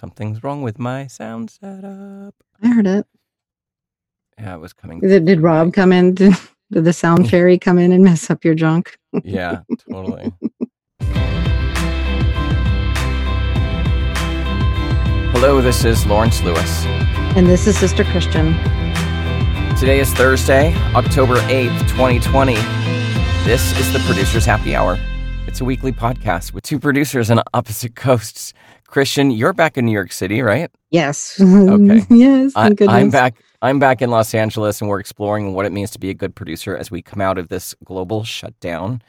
something's wrong with my sound setup. I heard it. Yeah, it was coming. Did, did Rob come in? Did, did the sound fairy come in and mess up your junk? Yeah, totally. Hello, this is Lawrence Lewis. And this is Sister Christian. Today is Thursday, October 8th, 2020. This is the Producer's Happy Hour. It's a weekly podcast with two producers on opposite coasts. Christian, you're back in New York City, right? Yes. Okay. yes. I. I'm back. I'm back in Los Angeles, and we're exploring what it means to be a good producer as we come out of this global shutdown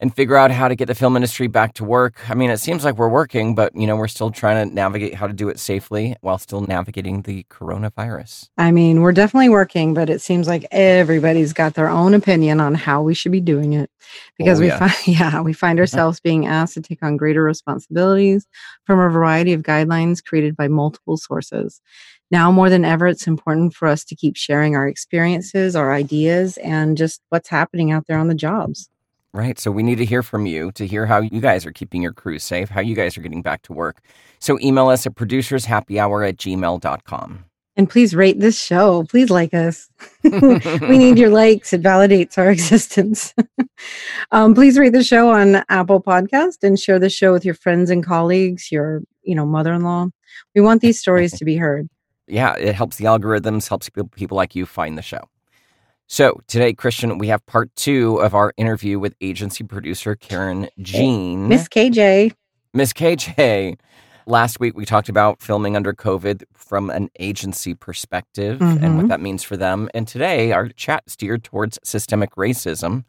and figure out how to get the film industry back to work. I mean, it seems like we're working, but you know, we're still trying to navigate how to do it safely while still navigating the coronavirus. I mean, we're definitely working, but it seems like everybody's got their own opinion on how we should be doing it. Because Oh, we yeah. find yeah, we find uh-huh. ourselves being asked to take on greater responsibilities from a variety of guidelines created by multiple sources. Now more than ever, it's important for us to keep sharing our experiences, our ideas, and just what's happening out there on the jobs. Right. So we need to hear from you to hear how you guys are keeping your crews safe, how you guys are getting back to work. So email us at producershappyhour at gmail.com. And please rate this show. Please like us. we need your likes. It validates our existence. um, please rate the show on Apple Podcast and share the show with your friends and colleagues, your you know mother-in-law. We want these stories to be heard. yeah, it helps the algorithms, helps people, people like you find the show. So today, Christian, we have part two of our interview with agency producer Karen Jean. Miss KJ. Miss KJ. Last week, we talked about filming under COVID from an agency perspective and Mhm. what that means for them. And today, our chat steered towards systemic racism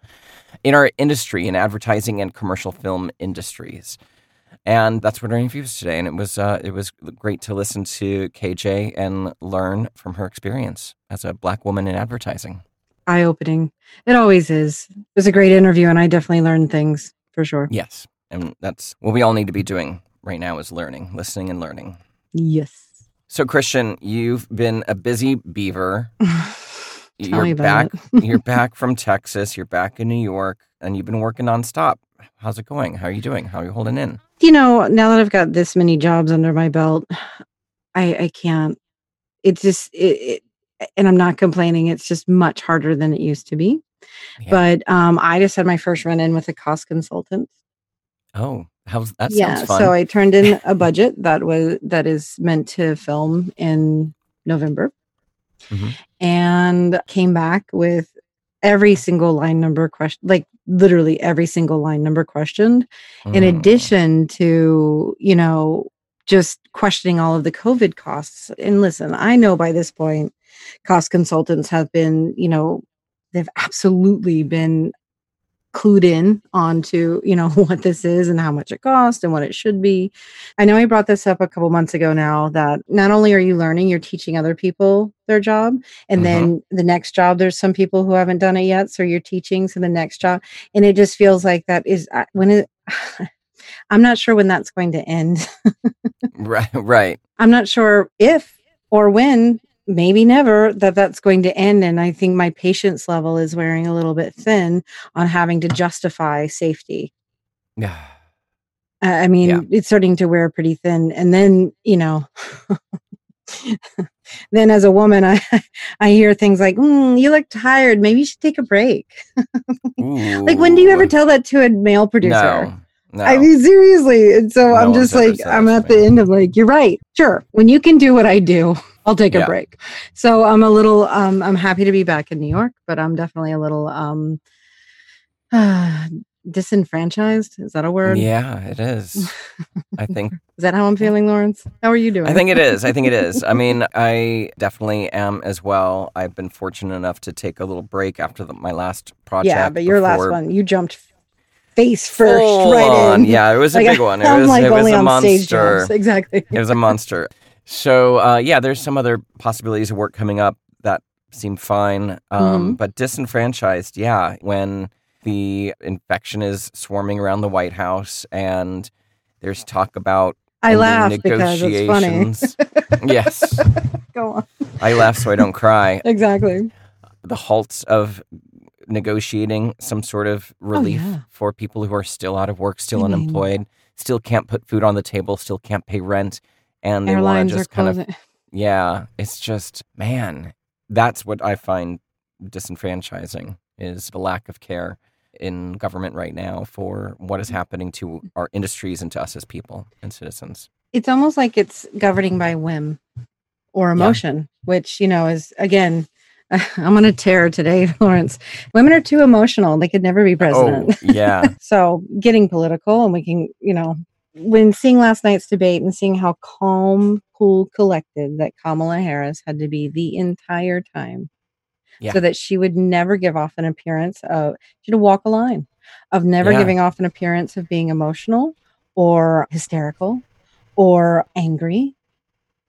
in our industry, in advertising and commercial film industries. And that's what our interview is today. And it was uh, it was great to listen to KJ and learn from her experience as a black woman in advertising. Eye-opening. It always is. It was a great interview, and I definitely learned things for sure. Yes, and that's what we all need to be doing right now is learning, listening, and learning. Yes. So, Christian, you've been a busy beaver. Tell me you're about back. it. you're back from Texas. You're back in New York, and you've been working nonstop. How's it going? How are you doing? How are you holding in? you know, now that I've got this many jobs under my belt, I I can't. It's just it, it and I'm not complaining. It's just much harder than it used to be. Yeah. But um, I just had my first run in with a cost consultant. Oh, how's that? yeah, sounds fun. so I turned in a budget that was that is meant to film in November, Mhm. and came back with every single line number question, like literally every single line number questioned in Mm. addition to you know just questioning all of the covid costs and listen i know by this point cost consultants have been you know they've absolutely been clued in onto you know what this is and how much it costs and what it should be i know i brought this up a couple months ago now that not only are you learning you're teaching other people their job and Mhm. then the next job there's some people who haven't done it yet so you're teaching so the next job and it just feels like that is when it i'm not sure when that's going to end right, right. i'm not sure if or when maybe never that that's going to end and i think my patience level is wearing a little bit thin on having to justify safety Yeah. I mean, Yeah. it's starting to wear pretty thin. And then, you know, then as a woman, I I hear things like, mm, "You look tired. Maybe you should take a break." like, when do you ever tell that to a male producer? No, no. I mean, seriously. And so No I'm just like, I'm at the end of like, you're right. Sure. When you can do what I do, I'll take Yeah. a break. So I'm a little, um, I'm happy to be back in New York, but I'm definitely a little, um, uh, disenfranchised. Is that a word? yeah, it is. I think Is that how I'm feeling, Lawrence? How are you doing? I think it is. I think it is. I mean, I definitely am as well. I've been fortunate enough to take a little break after the, my last project. yeah, but your last one, you jumped face first full right on. in. Yeah, it was a big one. It I'm was, like it was a monster. Exactly. It was a monster. So uh, yeah, there's some other possibilities of work coming up that seem fine, um, Mhm. but disenfranchised. Yeah, when the infection is swarming around the White House and there's talk about I laugh because it's funny. negotiations. yes, Go on. I laugh so I don't cry. Exactly. The halts of negotiating some sort of relief Oh, yeah. for people who are still out of work, still I mean- unemployed, still can't put food on the table, still can't pay rent. And they want to are just kind of yeah. It's just man, that's what I find disenfranchising is the lack of care in government right now for what is happening to our industries and to us as people and citizens. It's almost like it's governing by whim or emotion, which you know is again. I'm on a tear today, Lawrence. Women are too emotional. They could never be oh, president. Oh, yeah. so getting political and we can you know when seeing last night's debate and seeing how calm cool collected that kamala harris had to be the entire time Yeah. so that she would never give off an appearance of she'd walk a line of never Yeah. giving off an appearance of being emotional or hysterical or angry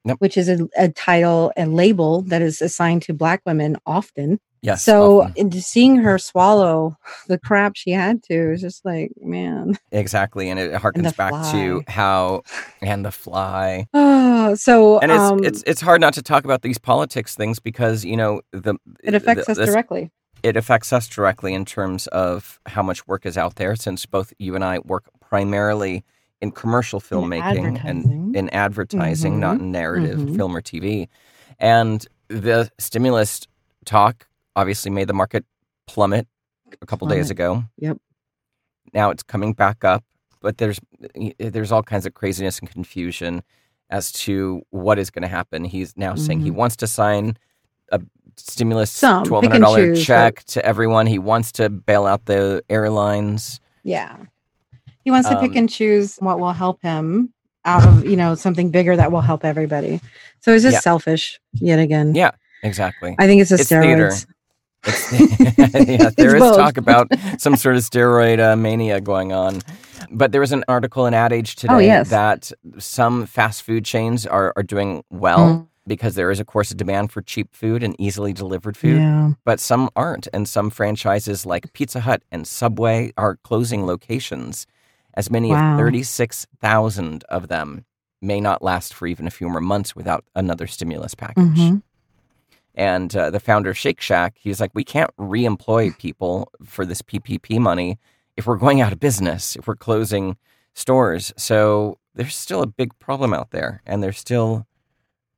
Yep. which is a, a title and label that is assigned to black women often Yes. so often. seeing her swallow the crap she had to is just like, man. exactly. And it harkens back to how and the fly. Oh, so And it's um, it's it's hard not to talk about these politics things because, you know, the it affects the- us this- directly. it affects us directly in terms of how much work is out there since both you and I work primarily in commercial filmmaking and in advertising, not Mhm. in narrative Mhm. film or TV. And the stimulus talk obviously made the market plummet a couple days ago. Yep. Now it's coming back up, but there's there's all kinds of craziness and confusion as to what is going to happen. He's now saying he Mhm. wants to sign a stimulus twelve hundred dollar check to everyone. He wants to bail out the airlines. Yeah. He wants to pick Um, and choose what will help him out of, you know, something bigger that will help everybody. So it's just Yeah. selfish yet again. Yeah, exactly. I think it's a It's theater. steroids. It's, yeah, there is talk about some sort of steroid uh, mania going on. But there was an article in Ad Age today Oh, yes. that some fast food chains are, are doing well Mm. because there is, of course, a demand for cheap food and easily delivered food. Yeah. But some aren't. And some franchises like Pizza Hut and Subway are closing locations. As many Wow. as 36,000 of them may not last for even a few more months without another stimulus package. Mhm. And uh, the founder of Shake Shack, he's like, we can't re-employ people for this PPP money if we're going out of business, if we're closing stores. So there's still a big problem out there, and there's still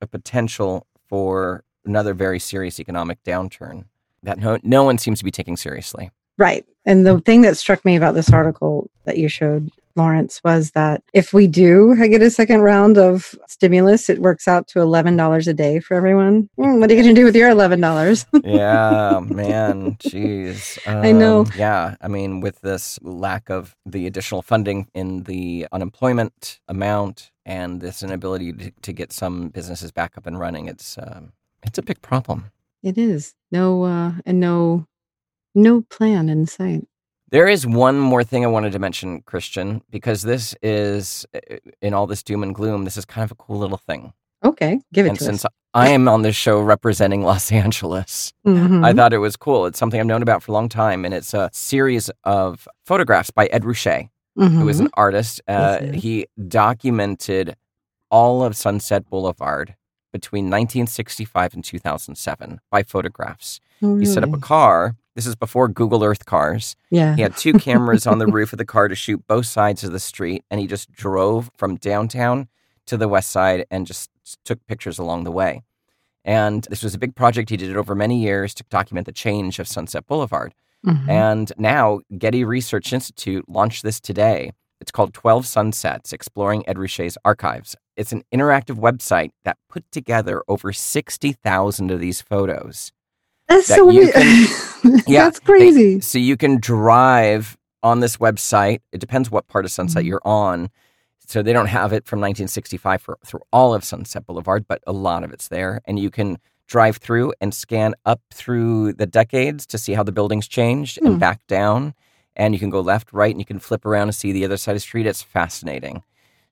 a potential for another very serious economic downturn that no, no one seems to be taking seriously. Right. And the thing that struck me about this article that you showed, Lawrence, was that if we do get a second round of stimulus, it works out to $11 a day for everyone. Hmm, what are you going to do with your $11? yeah, man, jeez. I know. Um, Yeah, I mean, with this lack of the additional funding in the unemployment amount and this inability to, to get some businesses back up and running, it's um, it's a big problem. it is. No, uh, and no, no plan in sight. There is one more thing I wanted to mention, Christian, because this is uh, in all this doom and gloom. This is kind of a cool little thing, Okay. Give it and to since us. I am on this show representing Los Angeles, Mhm. I thought it was cool. It's something I've known about for a long time, and it's a series of photographs by Ed Ruscha, who is an artist. Uh, Yes, he documented all of Sunset Boulevard between 1965 and 2007 by photographs. Oh, He set up a car. This is before Google Earth cars. Yeah. He had two cameras on the roof of the car to shoot both sides of the street, and he just drove from downtown to the west side and just took pictures along the way. And this was a big project. He did it over many years to document the change of Sunset Boulevard. Mhm. And now Getty Research Institute launched this today. It's called 12 Sunsets Exploring Ed Ruscha's Archives. It's an interactive website that put together over 60,000 of these photos. That's that so weird. Yeah, That's crazy. So you can drive on this website. It depends what part of Sunset Mhm. you're on. So they don't have it from 1965 for, through all of Sunset Boulevard, but a lot of it's there. And you can drive through and scan up through the decades to see how the buildings changed Hmm. and back down. And you can go left, right, and you can flip around and see the other side of the street. It's fascinating.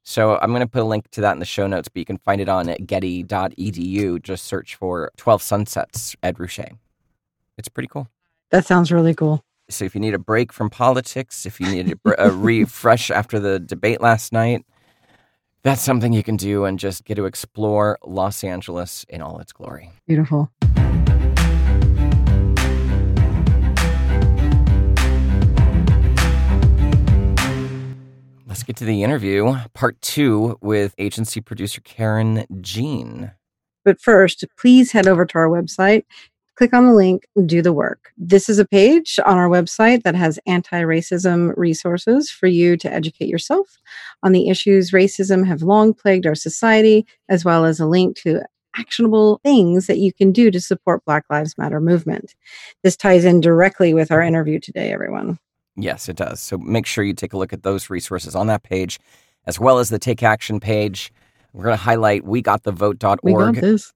So I'm going to put a link to that in the show notes, but you can find it on getty.edu. Just search for 12 Sunsets, Ed Ruscha. It's pretty cool. That sounds really cool. So if you need a break from politics, if you need a, br- a refresh after the debate last night, that's something you can do and just get to explore Los Angeles in all its glory. Beautiful. Let's get to the interview, part two with agency producer Karen Jean. But first, please head over to our website, click on the link, do the work. This is a page on our website that has anti racism resources for you to educate yourself on the issues racism have long plagued our society, as well as a link to actionable things that you can do to support Black Lives Matter movement. This ties in directly with our interview today, everyone. Yes, it does. So make sure you take a look at those resources on that page, as well as the Take Action page. We're going to highlight weGotTheVote.org. We got this.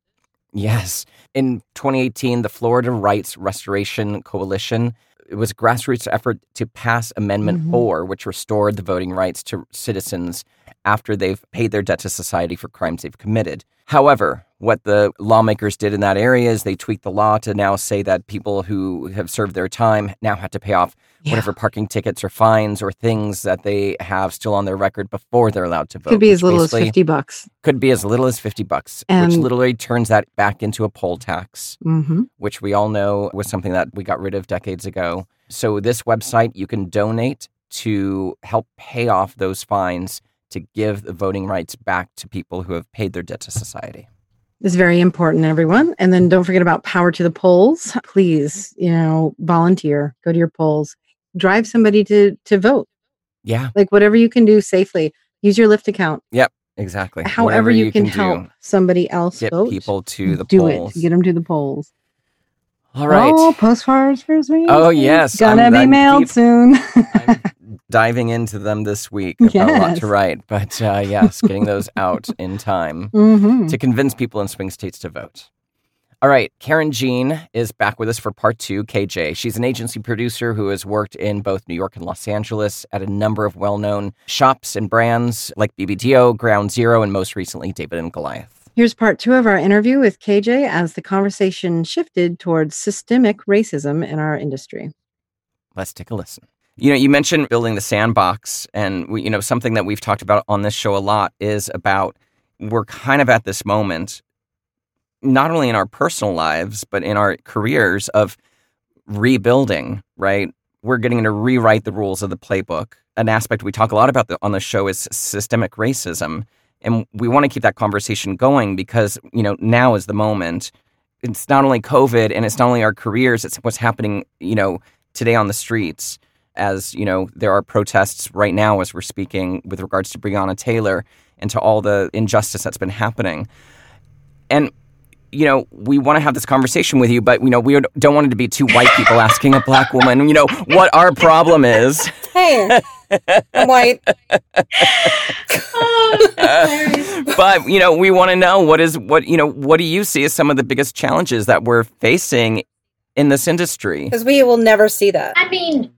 Yes. In 2018, the Florida Rights Restoration Coalition it was a grassroots effort to pass Amendment Mhm. 4, which restored the voting rights to citizens after they've paid their debt to society for crimes they've committed. However, what the lawmakers did in that area is they tweaked the law to now say that people who have served their time now have to pay off whatever parking tickets or fines or things that they have still on their record before they're allowed to vote. Could be as little as 50 bucks. Could be as little as 50 bucks, which literally turns that back into a poll tax hmm which we all know was something that we got rid of decades ago. So, this website, you can donate to help pay off those fines to give the voting rights back to people who have paid their debt to society. It's very important, everyone. And then don't forget about power to the polls. Please, you know, volunteer, go to your polls, drive somebody to to vote. Yeah, Like whatever you can do safely. Use your Lyft account. Yep. Exactly. However Whatever you, can, do, help somebody else get vote. people to the do polls. it. Get them to the polls. All right. Oh, postcards for me. Oh, yes. Gonna I'm- be I'm mailed deep- soon. I'm diving into them this week. I've got a lot to write, but uh, yes, getting those out in time. hmm to convince people in swing states to vote. All right, Karen Jean is back with us for part two, KJ. She's an agency producer who has worked in both New York and Los Angeles at a number of well known shops and brands like BBDO, Ground Zero, and most recently, David and Goliath. Here's part two of our interview with KJ as the conversation shifted towards systemic racism in our industry. Let's take a listen. You know, you mentioned building the sandbox, and we, you know, something that we've talked about on this show a lot is about we're kind of at this moment, not only in our personal lives, but in our careers of rebuilding, right? We're getting to rewrite the rules of the playbook. An aspect we talk a lot about on the show is systemic racism. And we want to keep that conversation going because, you know, now is the moment. It's not only COVID and it's not only our careers, it's what's happening, you know, today on the streets as you know there are protests right now as we're speaking with regards to Breonna Taylor and to all the injustice that's been happening and you know we want to have this conversation with you but you know we don't want it to be two white people asking a black woman you know what our problem is Hey, I'm white. but you know we want to know what is what you know what do you see as some of the biggest challenges that we're facing in this industry Because we will never see that. I mean,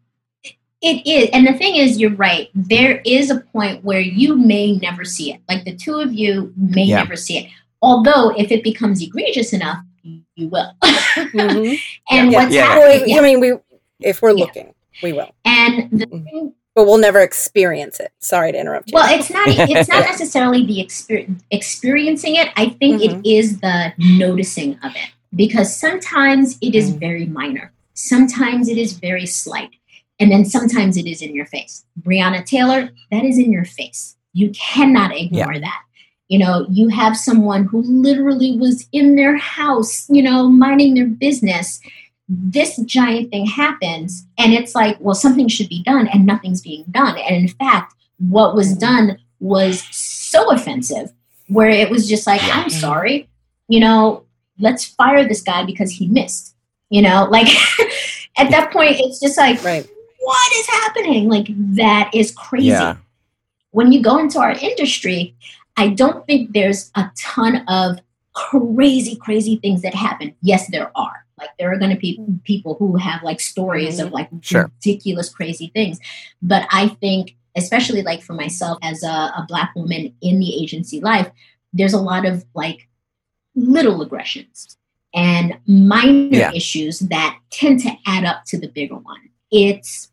it is. And the thing is, you're right. There is a point where you may never see it. Like the two of you may Yeah. never see it. Although, if it becomes egregious enough, you, you will. Mhm. and Yeah. what's Yeah. Well, happening? I mean, we if we're Yeah. looking, we will, And the Mhm. thing but we'll never experience it. Sorry to interrupt you. Well, it's not. It's not necessarily the exper- experiencing it. I think it is the noticing of it because sometimes it is Mhm. very minor. Sometimes it is very slight, and then sometimes it is in your face. Breonna Taylor, that is in your face. You cannot ignore that. You know, you have someone who literally was in their house, you know, minding their business. This giant thing happens, and it's like, well, something should be done, and nothing's being done. And in fact, what was mm-hmm. done was so offensive where it was just like, I'm mm-hmm. sorry, you know, let's fire this guy because he missed. You know, like at that point, it's just like, right. what is happening? Like, that is crazy yeah when you go into our industry, I don't think there's a ton of crazy, crazy things that happen. Yes, there are. Like there are going to be mm. people who have like stories of mm-hmm. like Sure. ridiculous, crazy things. But I think, especially like for myself as a, a black woman in the agency life, there's a lot of like little aggressions and minor Yeah. issues that tend to add up to the bigger one. It's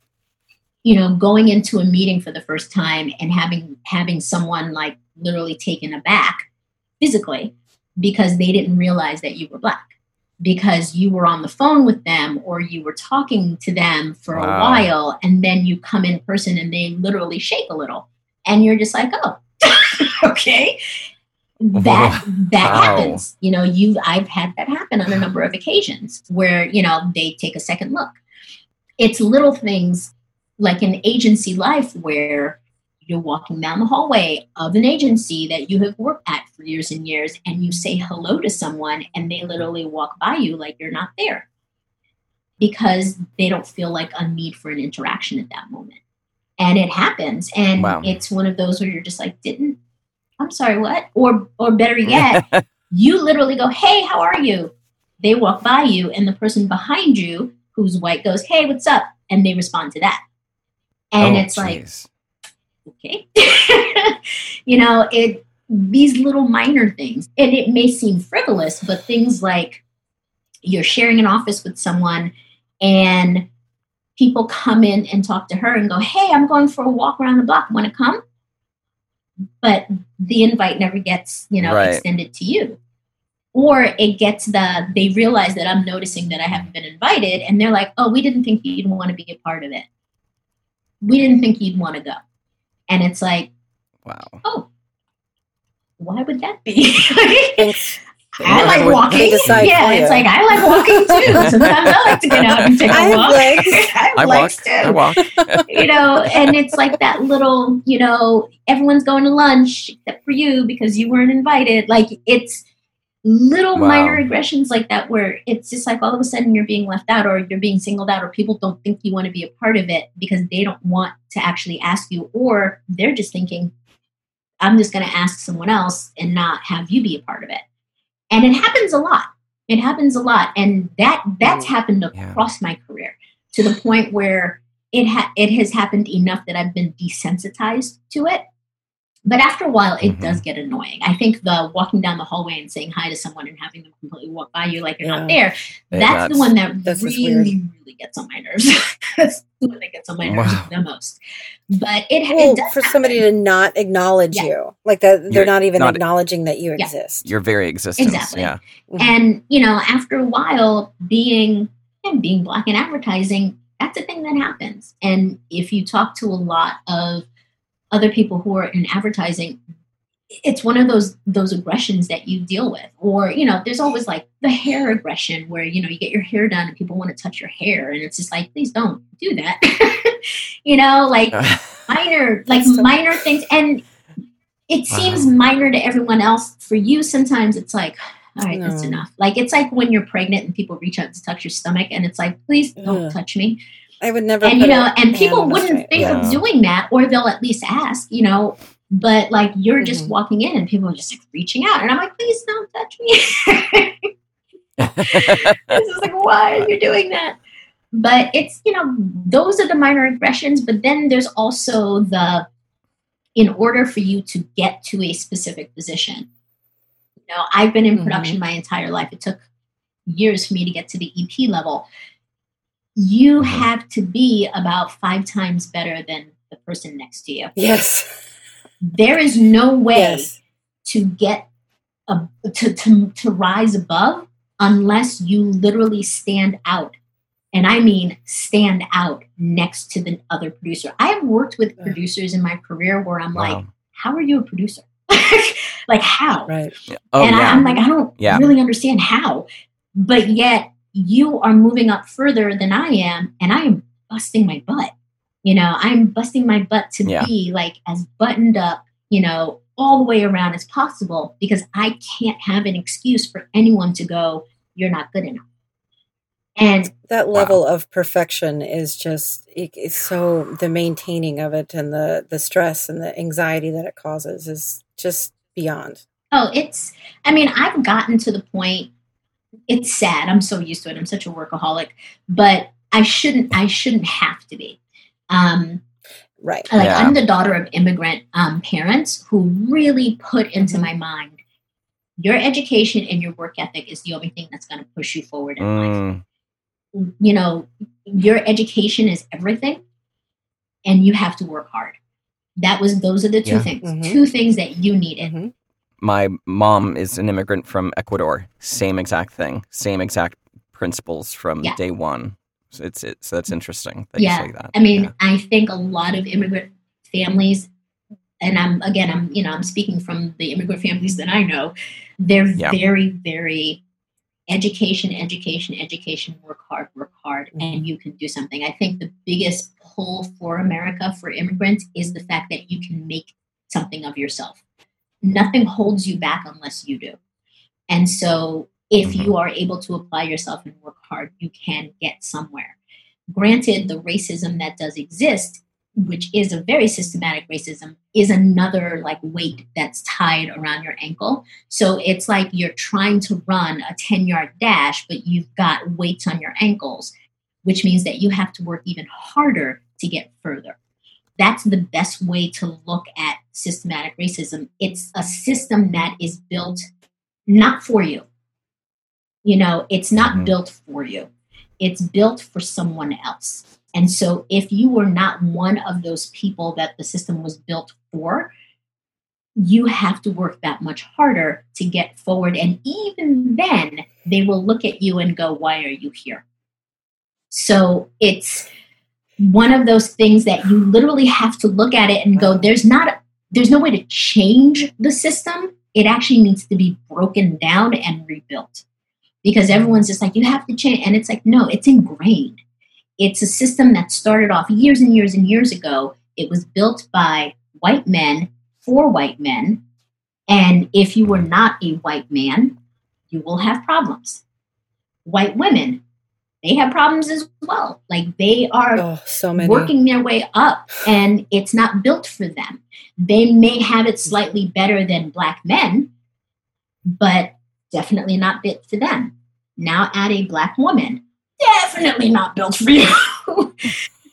you know going into a meeting for the first time and having having someone like literally taken aback physically because they didn't realize that you were black because you were on the phone with them or you were talking to them for a while and then you come in person and they literally shake a little and you're just like, oh, okay. That that Wow. happens. You know, you I've had that happen on a number of occasions where, you know, they take a second look. It's little things like in agency life where you're walking down the hallway of an agency that you have worked at for years and years and you say hello to someone and they literally walk by you like you're not there. Because they don't feel like a need for an interaction at that moment. And it happens and Wow. it's one of those where you're just like didn't i'm sorry what? Or or better yet you literally go hey how are you? They walk by you and the person behind you who's white goes hey what's up? And they respond to that. And Oh, it's like jeez. Okay? You know it these little minor things and it may seem frivolous but things like you're sharing an office with someone and people come in and talk to her and go hey i'm going for a walk around the block. Want to come? But the invite never gets you know Right. extended to you. Or it gets the they realize that i'm noticing that i haven't been invited and they're like oh we didn't think you'd want to be a part of it. We didn't think you'd want to go and it's like wow. oh why would that be I like walking. Yeah, it's like I like walking too. Sometimes I like to get out and take a I walk. legs. I have I walk. legs too. I walk. You know, and it's like that little, you know, everyone's going to lunch except for you because you weren't invited. Like it's little Wow. minor aggressions like that where it's just like all of a sudden you're being left out or you're being singled out or people don't think you want to be a part of it because they don't want to actually ask you or they're just thinking i'm just going to ask someone else and not have you be a part of it and it happens a lot it happens a lot and that that's mm, happened Yeah. across my career to the point where it ha- it has happened enough that i've been desensitized to it but after a while it Mhm. does get annoying i think the walking down the hallway and saying hi to someone and having them completely walk by you like you're not there Yeah, that's, the one that really really gets on my nerves that's the one that gets on my nerves Wow. the most but it, Well, it does for somebody to not acknowledge Yeah. you, like that, they're You're not even not- acknowledging that you Yeah. exist. Your very existence. Exactly. Yeah. and you know after a while being and being black in advertising that's a thing that happens and if you talk to a lot of other people who are in advertising it's one of those those aggressions that you deal with. Or you know there's always like the hair aggression where you know you get your hair done and people want to touch your hair and it's just like please don't do that. You know like minor like so- minor things. And it uh-huh. seems Wow. minor to everyone else. For you sometimes it's like all right that's enough. Like it's like when you're pregnant and people reach out to touch your stomach and it's like please don't Ugh. touch me I would never. and you know and people wouldn't think Yeah. of doing that or they'll at least ask you know but like you're just Mhm. walking in and people are just like reaching out and i'm like please don't touch me this is like why are you doing that but it's you know those are the minor aggressions but then there's also the in order for you to get to a specific position you know i've been in Mhm. production my entire life it took years for me to get to the ep level you Mhm. have to be about five times better than the person next to you Yes. there is no way Yes. to get a, to, to to rise above unless you literally stand out and i mean stand out next to the other producer i have worked with producers in my career where i'm like how are you a producer like how Right. Oh and I, yeah. i'm like i don't Yeah. really understand how but yet you are moving up further than i am and i am busting my butt you know i'm busting my butt to Yeah. be like as buttoned up you know all the way around as possible because i can't have an excuse for anyone to go you're not good enough and That Wow. level of perfection is just it, it's so the maintaining of it and the the stress and the anxiety that it causes is just beyond. Oh, it's, I mean, I've gotten to the point, it's sad. I'm so used to it. I'm such a workaholic, but I shouldn't, I shouldn't have to be. Um, Right. like Yeah. I'm the daughter of immigrant um, parents who really put into my mind your education and your work ethic is the only thing that's going to push you forward in life. Mm, You know, your education is everything, and you have to work hard. That was those are the two Yeah. things, Mhm. two things that you needed. Mhm. My mom is an immigrant from Ecuador. Same exact thing. Same exact principles from Yeah. day one. So it's it, so that's interesting that Yeah. you say that. I mean, Yeah. I think a lot of immigrant families, and I'm again, I'm you know, I'm speaking from the immigrant families that I know. They're yeah. very, very education, education, education, work hard, work hard, mm-hmm. and you can do something. I think the biggest pull for America for immigrants is the fact that you can make something of yourself. Nothing holds you back unless you do. And so if mm-hmm. you are able to apply yourself and work hard, you can get somewhere. Granted, the racism that does exist which is a very systematic racism, is another like weight that's tied around your ankle. So it's like you're trying to run a 10 yard dash, but you've got weights on your ankles, which means that you have to work even harder to get further. That's the best way to look at systematic racism. It's a system that is built not for you. You know, it's not mm-hmm. built for you. It's built for someone else and so, if you were not one of those people that the system was built for, you have to work that much harder to get forward. And even then, they will look at you and go, Why are you here? So, it's one of those things that you literally have to look at it and go, There's not, there's no way to change the system. It actually needs to be broken down and rebuilt because everyone's just like, You have to change. And it's like, No, it's ingrained it's a system that started off years and years and years ago. It was built by white men for white men. And if you were not a white man, you will have problems. White women, they have problems as well. Like they are oh, so working their way up and it's not built for them. They may have it slightly better than black men, but definitely not built for them. Now add a black woman definitely not built for you.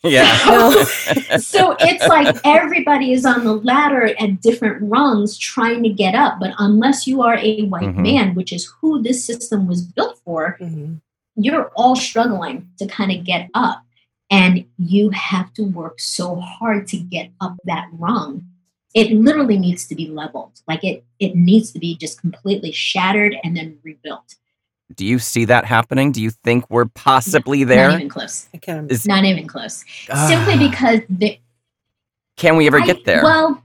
yeah. so, so it's like everybody is on the ladder at different rungs trying to get up. But unless you are a white mm-hmm. man, which is who this system was built for, mm-hmm. You're all struggling to kind of get up. And you have to work so hard to get up that rung. It literally needs to be leveled. Like it, it needs to be just completely shattered and then rebuilt. Do you see that happening? Do you think we're possibly there? Not even close. I can't. Is, not even close. Uh, Simply because the, can we ever I, get there? Well,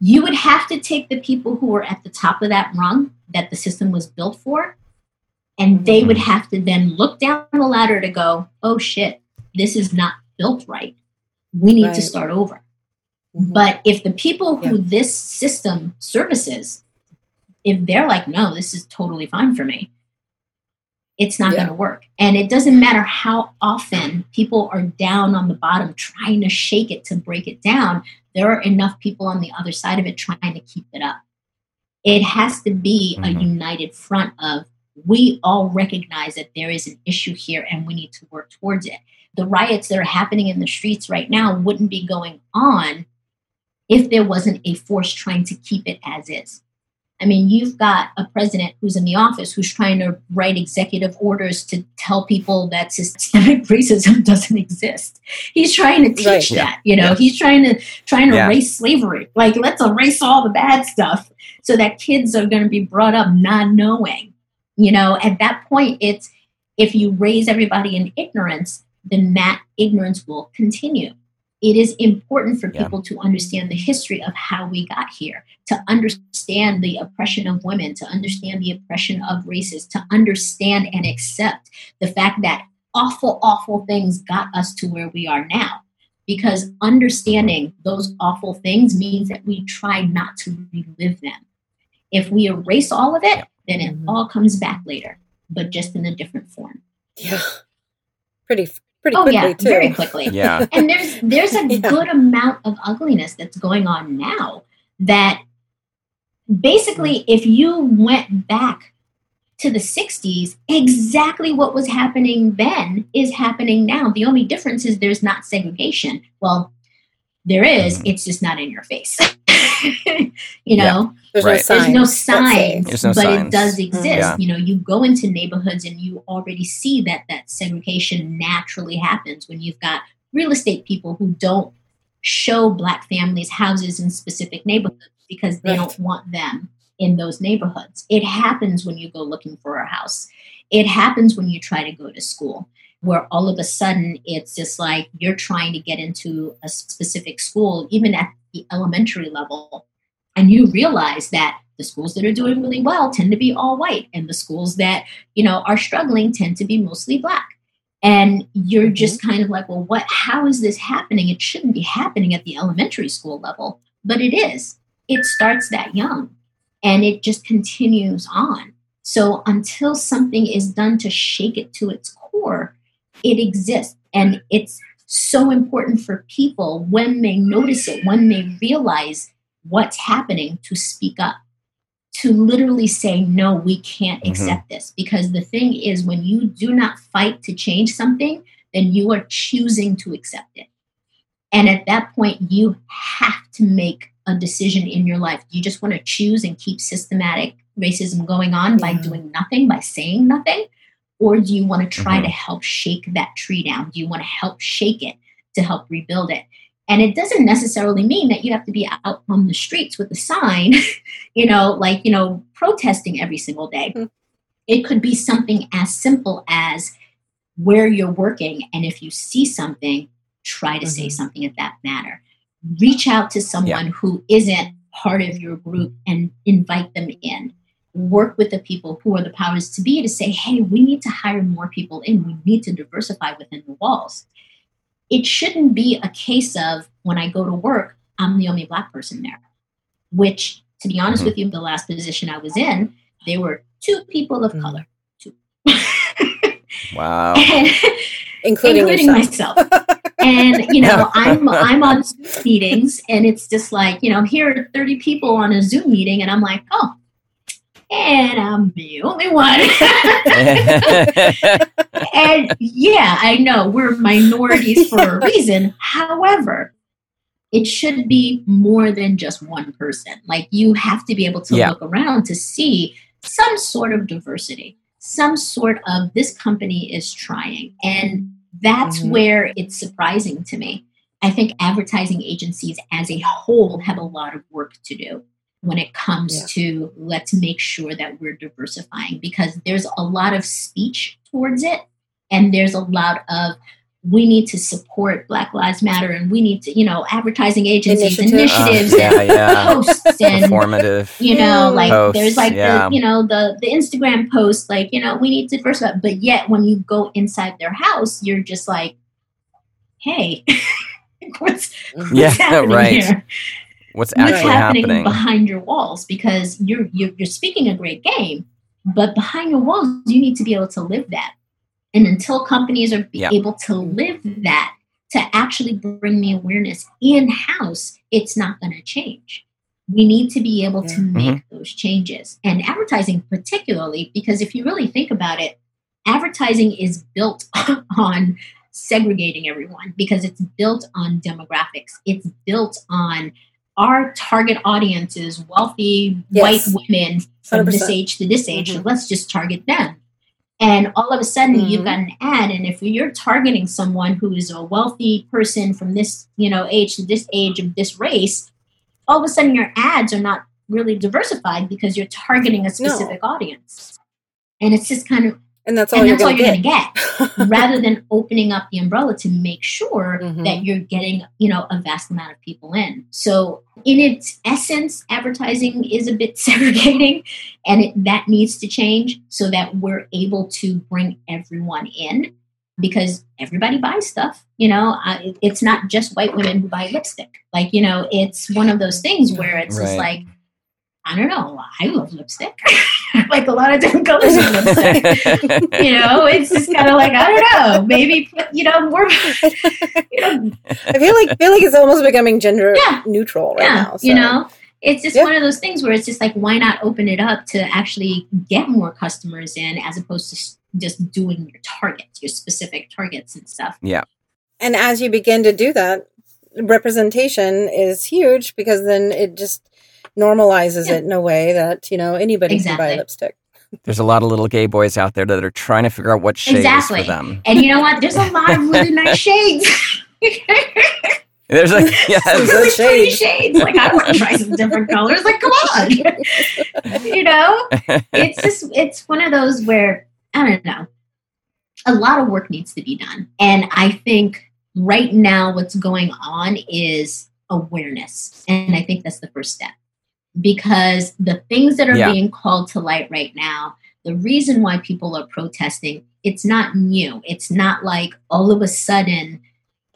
you would have to take the people who were at the top of that rung that the system was built for, and they would mm-hmm. have to then look down the ladder to go, "Oh shit, this is not built right. We need right. to start over." Mm-hmm. But if the people who yeah. this system services, if they're like, "No, this is totally fine for me," it's not yeah. going to work. And it doesn't matter how often people are down on the bottom trying to shake it to break it down, there are enough people on the other side of it trying to keep it up. It has to be mm-hmm. a united front of we all recognize that there is an issue here and we need to work towards it. The riots that are happening in the streets right now wouldn't be going on if there wasn't a force trying to keep it as is. I mean, you've got a president who's in the office who's trying to write executive orders to tell people that systemic racism doesn't exist. He's trying to teach right. that, yeah. you know, yeah. he's trying to trying to yeah. erase slavery. Like, let's erase all the bad stuff so that kids are going to be brought up not knowing. You know, at that point, it's if you raise everybody in ignorance, then that ignorance will continue it is important for people yeah. to understand the history of how we got here, to understand the oppression of women, to understand the oppression of races, to understand and accept the fact that awful, awful things got us to where we are now. Because understanding those awful things means that we try not to relive them. If we erase all of it, then it mm-hmm. all comes back later, but just in a different form. Yeah. Pretty pretty oh, quickly yeah, too. Very quickly. yeah. And there's there's a yeah. good amount of ugliness that's going on now that basically if you went back to the 60s, exactly what was happening then is happening now. The only difference is there's not segregation. Well, there is, mm-hmm. it's just not in your face. you know, there's, right. no there's no signs, there's no but signs. it does exist. Yeah. You know, you go into neighborhoods and you already see that that segregation naturally happens when you've got real estate people who don't show black families houses in specific neighborhoods because they right. don't want them in those neighborhoods. It happens when you go looking for a house. It happens when you try to go to school where all of a sudden it's just like you're trying to get into a specific school, even at the elementary level and you realize that the schools that are doing really well tend to be all white and the schools that you know are struggling tend to be mostly black. And you're mm-hmm. just kind of like well what how is this happening? It shouldn't be happening at the elementary school level but it is. It starts that young and it just continues on. So until something is done to shake it to its core it exists and it's so important for people when they notice it when they realize what's happening to speak up to literally say no we can't mm-hmm. accept this. Because the thing is when you do not fight to change something then you are choosing to accept it. And at that point you have to make a decision in your life. Do you just want to choose and keep systematic racism going on by doing nothing by saying nothing? Or do you want to try mm-hmm. to help shake that tree down? Do you want to help shake it to help rebuild it and it doesn't necessarily mean that you have to be out on the streets with a sign, you know, like, you know, protesting every single day. Mm-hmm. It could be something as simple as where you're working. And if you see something, try to mm-hmm. say something at that matter. Reach out to someone yeah. who isn't part of your group and invite them in. Work with the people who are the powers to be to say, hey, we need to hire more people in. We need to diversify within the walls it shouldn't be a case of when I go to work, I'm the only black person there. Which, to be honest mm-hmm. with you, the last position I was in, there were two people of mm-hmm. color. Two. wow. including, including myself. and you know, I'm I'm on Zoom meetings, and it's just like you know, here are 30 people on a Zoom meeting, and I'm like, oh, and I'm the only one. and yeah, I know we're minorities for a reason. However, it should be more than just one person. Like you have to be able to yeah. look around to see some sort of diversity, some sort of this company is trying. And that's mm-hmm. where it's surprising to me. I think advertising agencies as a whole have a lot of work to do when it comes yeah. to let's make sure that we're diversifying because there's a lot of speech towards it and there's a lot of we need to support black lives matter and we need to you know advertising agencies Initiative. initiatives uh, yeah, yeah. posts and Performative you know like posts, there's like yeah. the you know the the instagram post like you know we need to first diversify but yet when you go inside their house you're just like hey what's, what's yeah right here? What's actually what's happening, happening, behind your walls because you're, you're you're speaking a great game, but behind your walls you need to be able to live that. And until companies are yeah. able to live that, to actually bring the awareness in house, it's not going to change. We need to be able yeah. to make mm-hmm. those changes. And advertising, particularly, because if you really think about it, advertising is built on segregating everyone because it's built on demographics, it's built on our target audience is wealthy yes. white women from 100%. this age to this age. Mm-hmm. So let's just target them. And all of a sudden, mm-hmm. you've got an ad, and if you're targeting someone who is a wealthy person from this, you know, age to this age of this race, all of a sudden your ads are not really diversified because you're targeting a specific no. audience. And it's just kind of and that's all and you're going to get, rather than opening up the umbrella to make sure mm-hmm. that you're getting you know a vast amount of people in so in its essence advertising is a bit segregating and it, that needs to change so that we're able to bring everyone in because everybody buys stuff you know I, it's not just white women who buy lipstick like you know it's one of those things where it's right. just like I don't know. I love lipstick. like a lot of different colors of lipstick. you know, it's just kind of like I don't know. Maybe put, you know more. you know, I feel like feel like it's almost becoming gender yeah. neutral right yeah. now. So. You know, it's just yeah. one of those things where it's just like why not open it up to actually get more customers in as opposed to just doing your targets, your specific targets and stuff. Yeah. And as you begin to do that, representation is huge because then it just normalizes yeah. it in a way that, you know, anybody exactly. can buy lipstick. There's a lot of little gay boys out there that are trying to figure out what shade exactly. is for them. And you know what? There's a lot of really nice shades. There's like yeah, some really pretty shades. Like I want to try some different colors. Like come on, you know. It's just it's one of those where I don't know. A lot of work needs to be done, and I think right now what's going on is awareness. And I think that's the first step. Because the things that are yeah. being called to light right now, the reason why people are protesting, it's not new. It's not like all of a sudden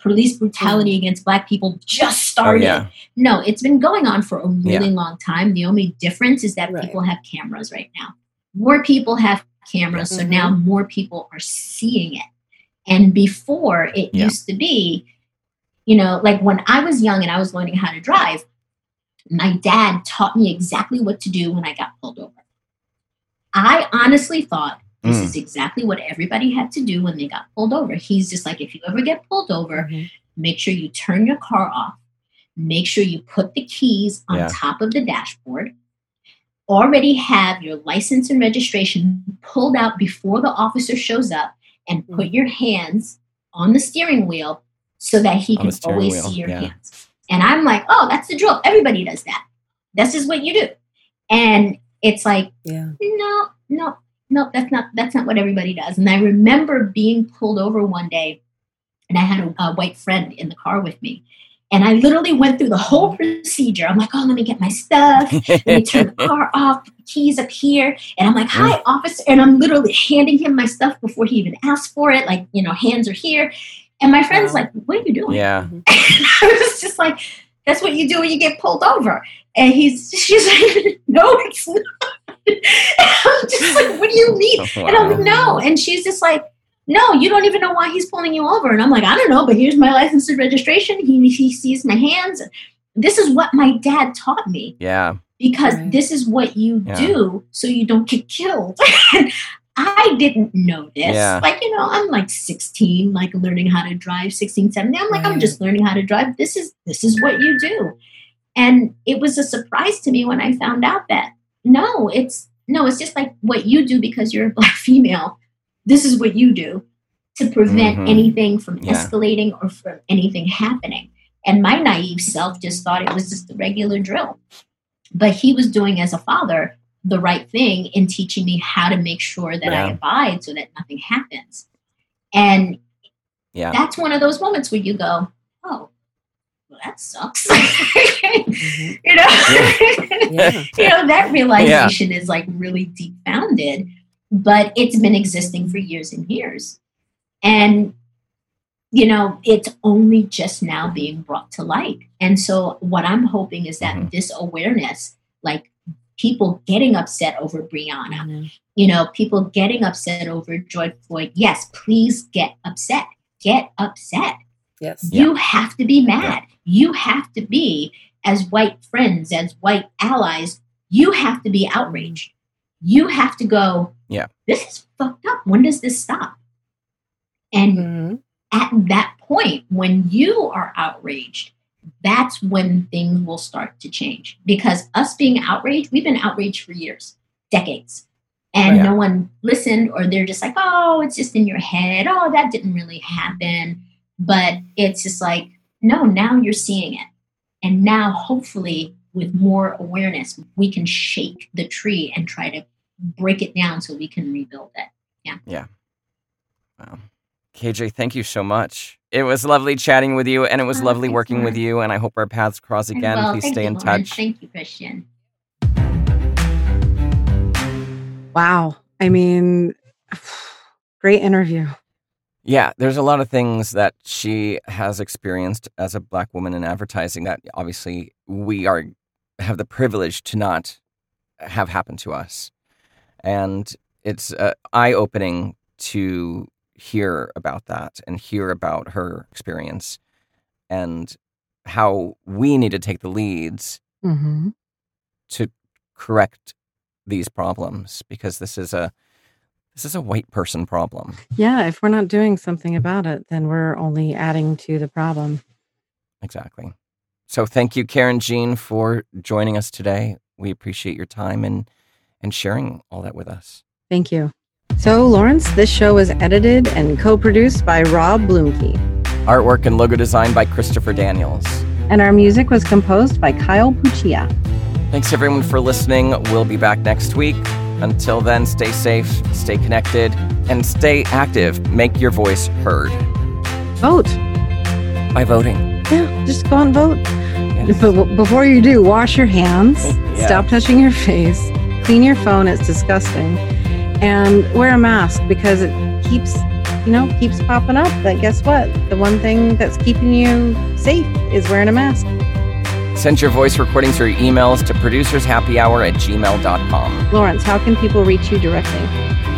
police brutality mm. against black people just started. Oh, yeah. No, it's been going on for a really yeah. long time. The only difference is that right. people have cameras right now. More people have cameras, mm-hmm. so now more people are seeing it. And before it yeah. used to be, you know, like when I was young and I was learning how to drive, my dad taught me exactly what to do when I got pulled over. I honestly thought this mm. is exactly what everybody had to do when they got pulled over. He's just like, if you ever get pulled over, mm-hmm. make sure you turn your car off. Make sure you put the keys on yeah. top of the dashboard. Already have your license and registration pulled out before the officer shows up and put mm. your hands on the steering wheel so that he can always wheel. see your yeah. hands. And I'm like, oh, that's the drill. Everybody does that. This is what you do. And it's like, yeah. no, no, no, that's not that's not what everybody does. And I remember being pulled over one day, and I had a, a white friend in the car with me. And I literally went through the whole procedure. I'm like, oh, let me get my stuff. let me turn the car off. Keys up here. And I'm like, hi, officer. And I'm literally handing him my stuff before he even asked for it. Like, you know, hands are here. And my friend's um, like, what are you doing? Yeah. And I was just like, that's what you do when you get pulled over. And he's, she's like, no, it's not. I'm just like, what do you mean? Wow. And I'm like, no. And she's just like, no, you don't even know why he's pulling you over. And I'm like, I don't know, but here's my license and registration. He, he sees my hands. This is what my dad taught me. Yeah. Because right. this is what you yeah. do so you don't get killed. I didn't know this. Yeah. Like, you know, I'm like 16, like learning how to drive, 16, 17. I'm like, right. I'm just learning how to drive. This is this is what you do. And it was a surprise to me when I found out that no, it's no, it's just like what you do because you're a black female. This is what you do to prevent mm-hmm. anything from yeah. escalating or from anything happening. And my naive self just thought it was just a regular drill. But he was doing as a father the right thing in teaching me how to make sure that yeah. I abide so that nothing happens. And yeah. that's one of those moments where you go, oh, well, that sucks. mm-hmm. You know, yeah. you know that realization yeah. is like really deep founded, but it's been existing for years and years, and you know it's only just now being brought to light. And so, what I'm hoping is that mm-hmm. this awareness, like people getting upset over Breonna, mm-hmm. you know, people getting upset over George Floyd. Yes, please get upset. Get upset. Yes. You yeah. have to be mad. You have to be, as white friends, as white allies, you have to be outraged. You have to go, yeah, this is fucked up. When does this stop? And mm-hmm. at that point, when you are outraged, that's when things will start to change. Because us being outraged, we've been outraged for years, decades. And oh, yeah. no one listened, or they're just like, oh, it's just in your head. Oh, that didn't really happen. But it's just like, no, now you're seeing it. And now, hopefully, with more awareness, we can shake the tree and try to break it down so we can rebuild it. Yeah. Yeah. Wow. KJ, thank you so much. It was lovely chatting with you, and it was oh, lovely working Lauren. with you. And I hope our paths cross again. Well, Please stay you, in Lauren. touch. Thank you, Christian. Wow. I mean, great interview. Yeah, there's a lot of things that she has experienced as a black woman in advertising that obviously we are have the privilege to not have happen to us. And it's uh, eye opening to hear about that and hear about her experience and how we need to take the leads mm-hmm. to correct these problems because this is a this is a white person problem. Yeah, if we're not doing something about it, then we're only adding to the problem. Exactly. So thank you, Karen Jean, for joining us today. We appreciate your time and and sharing all that with us. Thank you. So, Lawrence, this show was edited and co-produced by Rob Bloomkey. Artwork and logo design by Christopher Daniels. And our music was composed by Kyle Puccia. Thanks everyone for listening. We'll be back next week. Until then, stay safe, stay connected, and stay active. Make your voice heard. Vote by voting. Yeah, just go and vote. Yes. But before you do, wash your hands, yeah. stop touching your face, clean your phone. It's disgusting, and wear a mask because it keeps, you know, keeps popping up. That guess what? The one thing that's keeping you safe is wearing a mask. Send your voice recordings or emails to producershappyhour at gmail.com. Lawrence, how can people reach you directly?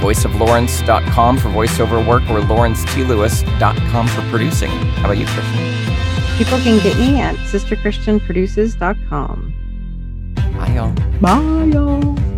voiceoflawrence.com for voiceover work or lawrencetLewis.com for producing. How about you, Christian? People can get me at sisterchristianproduces.com. Bye, y'all. Bye, y'all.